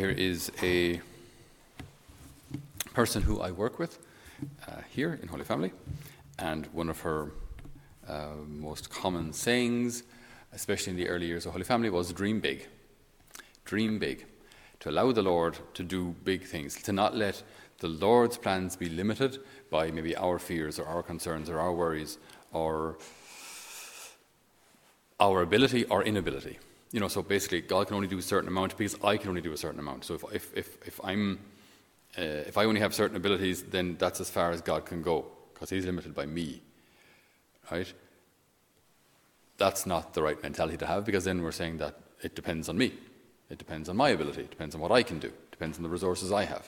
there is a person who I work with uh, here in Holy Family, and one of her uh, most common sayings, especially in the early years of Holy Family, was dream big. Dream big. To allow the Lord to do big things, to not let the Lord's plans be limited by maybe our fears or our concerns or our worries or our ability or inability. You know, so basically, God can only do a certain amount because I can only do a certain amount. So if, if, if, if I'm uh, if I only have certain abilities, then that's as far as God can go because He's limited by me. Right? That's not the right mentality to have because then we're saying that it depends on me. It depends on my ability. It depends on what I can do. It depends on the resources I have.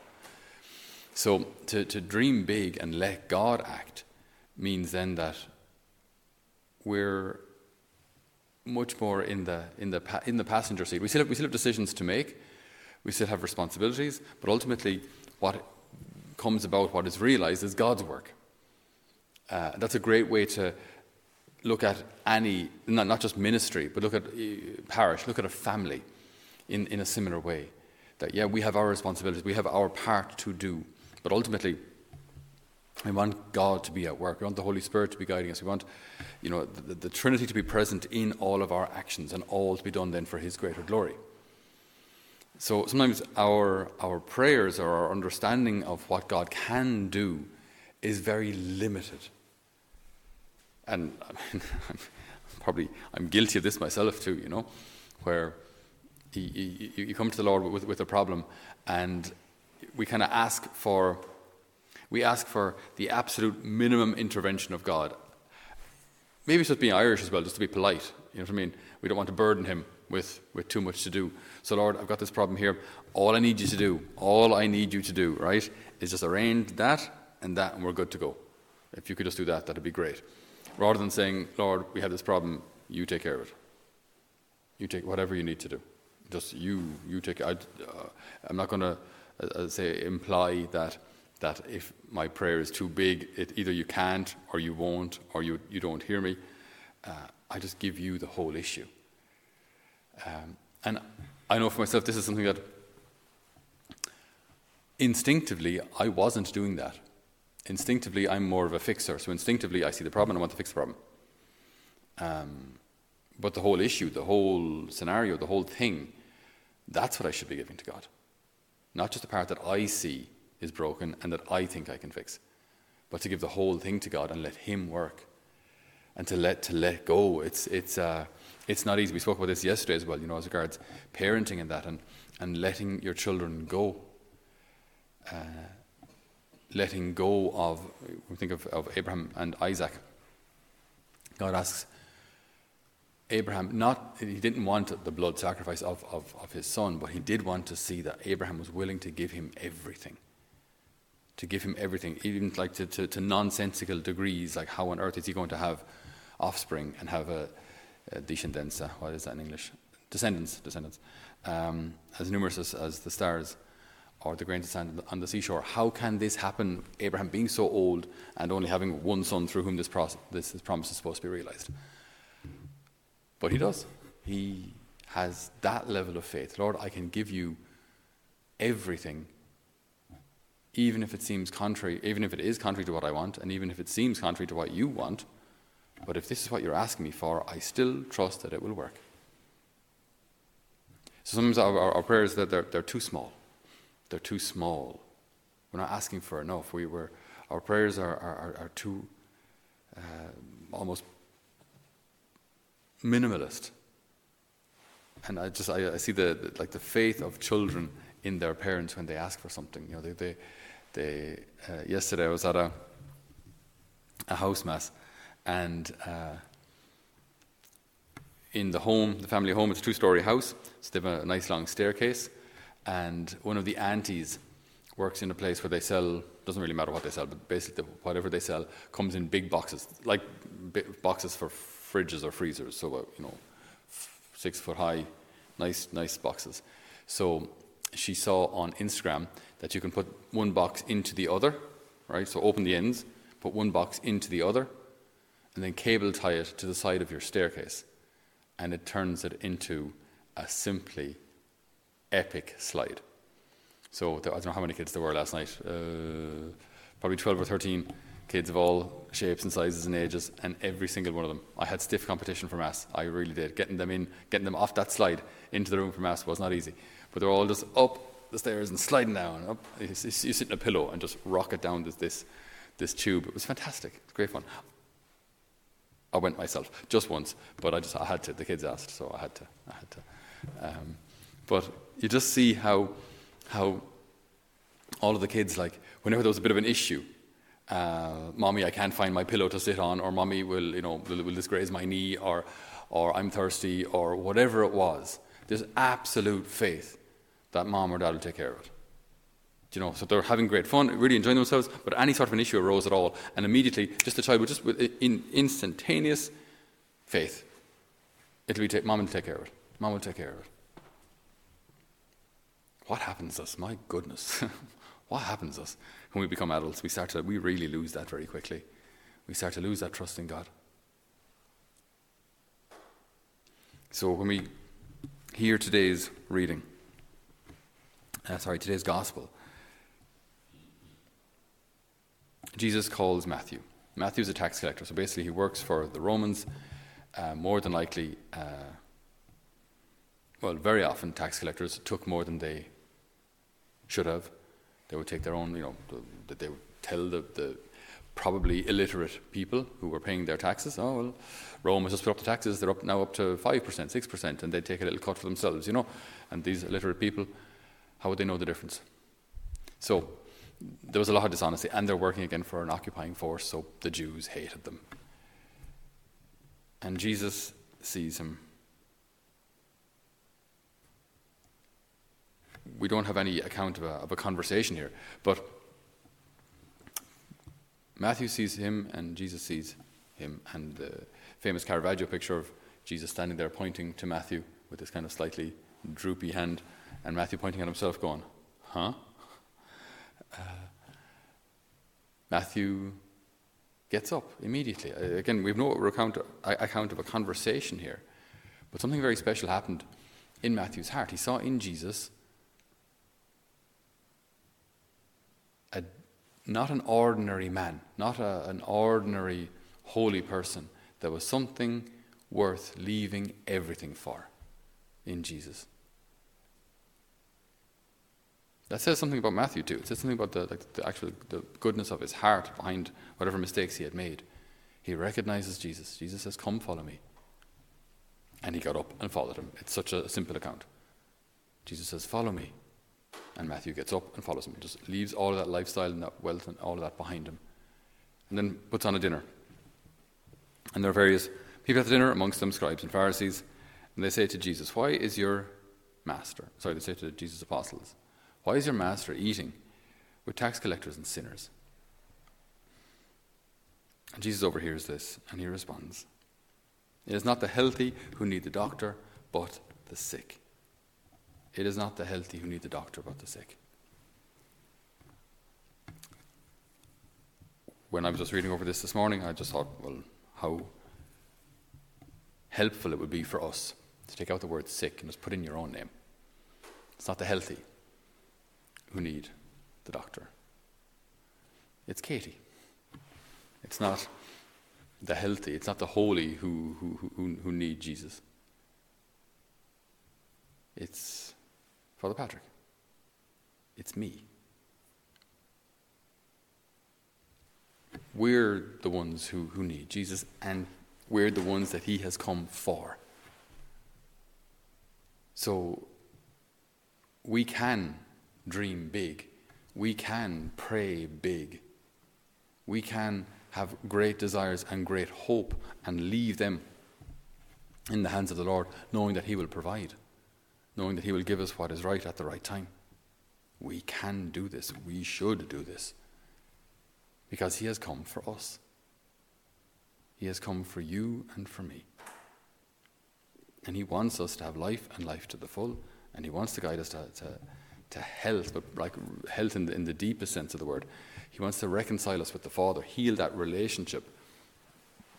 So to, to dream big and let God act means then that we're much more in the, in the, in the passenger seat. We still, have, we still have decisions to make, we still have responsibilities, but ultimately, what comes about, what is realized, is God's work. Uh, that's a great way to look at any, not, not just ministry, but look at uh, parish, look at a family in, in a similar way. That, yeah, we have our responsibilities, we have our part to do, but ultimately, we want God to be at work. We want the Holy Spirit to be guiding us. We want, you know, the, the, Trinity to be present in all of our actions and all to be done then for His greater glory. So sometimes our our prayers or our understanding of what God can do is very limited. And I mean, I'm probably I'm guilty of this myself too. You know, where you, you, you come to the Lord with, with a problem, and we kind of ask for we ask for the absolute minimum intervention of God. Maybe it's just being Irish as well, just to be polite. You know what I mean? We don't want to burden him with, with too much to do. So, Lord, I've got this problem here. All I need you to do, all I need you to do, right, is just arrange that and that, and we're good to go. If you could just do that, that'd be great. Rather than saying, Lord, we have this problem, you take care of it. You take whatever you need to do. Just you, you take. I, uh, I'm not going to uh, uh, say imply that that if my prayer is too big, it, either you can't or you won't or you, you don't hear me. Uh, I just give you the whole issue. Um, and I know for myself, this is something that instinctively I wasn't doing that. Instinctively, I'm more of a fixer. So instinctively, I see the problem and I want to fix the problem. Um, but the whole issue, the whole scenario, the whole thing, that's what I should be giving to God. Not just the part that I see is broken and that I think I can fix. But to give the whole thing to God and let Him work and to let to let go. It's it's uh, it's not easy. We spoke about this yesterday as well, you know, as regards parenting and that and, and letting your children go. Uh, letting go of we think of, of Abraham and Isaac. God asks Abraham not he didn't want the blood sacrifice of, of, of his son, but he did want to see that Abraham was willing to give him everything to give him everything, even like to, to, to, nonsensical degrees, like how on earth is he going to have offspring and have a, a descendenza, what is that in English? Descendants, descendants, um, as numerous as, as, the stars or the grains of sand on the seashore. How can this happen, Abraham being so old and only having one son through whom this, this, this promise is supposed to be realized? But he does. He has that level of faith. Lord, I can give you everything even if it seems contrary, even if it is contrary to what I want, and even if it seems contrary to what you want, but if this is what you're asking me for, I still trust that it will work. So sometimes our, our, our prayers that they're, they're too small. They're too small. We're not asking for enough. We were, our prayers are, are, are too uh, almost minimalist. And I just I, I see the, the, like the faith of children in their parents when they ask for something. You know, they, they they, uh, yesterday I was at a, a house mass, and uh, in the home, the family home, it's a two story house, so they have a nice long staircase. And one of the aunties works in a place where they sell, doesn't really matter what they sell, but basically whatever they sell comes in big boxes, like boxes for fridges or freezers, so, uh, you know, six foot high, nice, nice boxes. So she saw on Instagram that you can put one box into the other, right? So open the ends, put one box into the other, and then cable tie it to the side of your staircase. And it turns it into a simply epic slide. So I don't know how many kids there were last night. Uh, probably 12 or 13 kids of all shapes and sizes and ages, and every single one of them. I had stiff competition for mass. I really did. Getting them in, getting them off that slide into the room for mass was not easy. But they're all just up the stairs and sliding down. Up, you, sit in a pillow and just rock it down this, this, this tube. It was fantastic. It was great fun. I went myself just once, but I just I had to. The kids asked, so I had to. I had to. Um, but you just see how how all of the kids like whenever there was a bit of an issue, uh, mommy, I can't find my pillow to sit on, or mommy will you know will, will my knee, or or I'm thirsty, or whatever it was. There's absolute faith that mom or dad will take care of it. You know, so they're having great fun, really enjoying themselves, but any sort of an issue arose at all, and immediately, just the child would just with in instantaneous faith, it'll be ta- mom will take care of it. Mom will take care of it. What happens to us? My goodness, what happens to us when we become adults? We start to, we really lose that very quickly. We start to lose that trust in God. So when we hear today's reading, uh, sorry, today's gospel, Jesus calls Matthew. Matthew's a tax collector, so basically he works for the Romans. Uh, more than likely, uh, well, very often tax collectors took more than they should have. They would take their own, you know, that they would tell the, the probably illiterate people who were paying their taxes, oh, well, Rome has just put up the taxes, they're up now up to 5%, 6%, and they'd take a little cut for themselves, you know. And these illiterate people, how would they know the difference? So there was a lot of dishonesty, and they're working again for an occupying force, so the Jews hated them. And Jesus sees him. We don't have any account of a, of a conversation here, but Matthew sees him, and Jesus sees him. And the famous Caravaggio picture of Jesus standing there pointing to Matthew with this kind of slightly droopy hand, and Matthew pointing at himself, going, Huh? Uh, Matthew gets up immediately. Again, we have no account, account of a conversation here, but something very special happened in Matthew's heart. He saw in Jesus a, not an ordinary man, not a, an ordinary holy person. There was something worth leaving everything for in Jesus. That says something about Matthew too. It says something about the, like, the actual the goodness of his heart behind whatever mistakes he had made. He recognizes Jesus. Jesus says, "Come, follow me." And he got up and followed him. It's such a simple account. Jesus says, "Follow me," and Matthew gets up and follows him. Just leaves all of that lifestyle and that wealth and all of that behind him, and then puts on a dinner. And there are various people at the dinner, amongst them scribes and Pharisees, and they say to Jesus, "Why is your master?" Sorry, they say to Jesus' apostles. Why is your master eating with tax collectors and sinners? And Jesus overhears this and he responds It is not the healthy who need the doctor, but the sick. It is not the healthy who need the doctor, but the sick. When I was just reading over this this morning, I just thought, well, how helpful it would be for us to take out the word sick and just put in your own name. It's not the healthy, who need the doctor. It's Katie. It's not the healthy, it's not the holy who, who, who, who need Jesus. It's Father Patrick. It's me. We're the ones who, who need Jesus, and we're the ones that He has come for. So we can dream big. We can pray big. We can have great desires and great hope and leave them in the hands of the Lord, knowing that He will provide, knowing that He will give us what is right at the right time. We can do this. We should do this. Because He has come for us. He has come for you and for me. And He wants us to have life and life to the full, and He wants to guide us to, to to health, but like health in the, in the deepest sense of the word. He wants to reconcile us with the Father, heal that relationship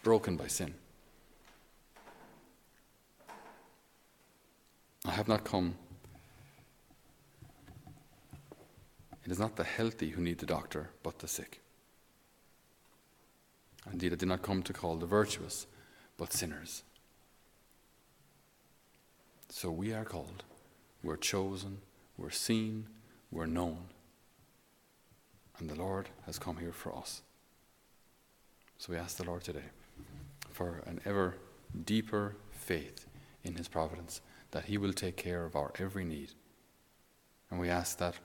broken by sin. Have not come It is not the healthy who need the doctor, but the sick. Indeed, I did not come to call the virtuous, but sinners. So we are called, we're chosen, we're seen, we're known. And the Lord has come here for us. So we ask the Lord today for an ever deeper faith in His providence, that He will take care of our every need. And we ask that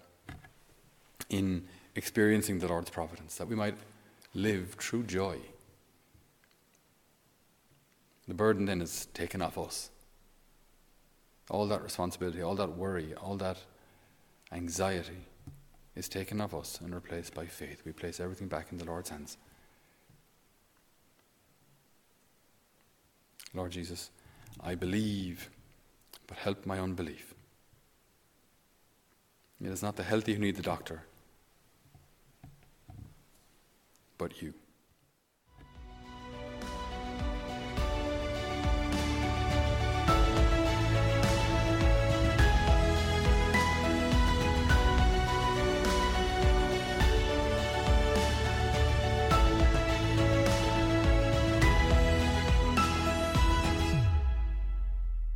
in experiencing the Lord's providence, that we might live true joy. The burden then is taken off us. All that responsibility, all that worry, all that anxiety is taken off us and replaced by faith. We place everything back in the Lord's hands. Lord Jesus, I believe, but help my unbelief. It is not the healthy who need the doctor, but you.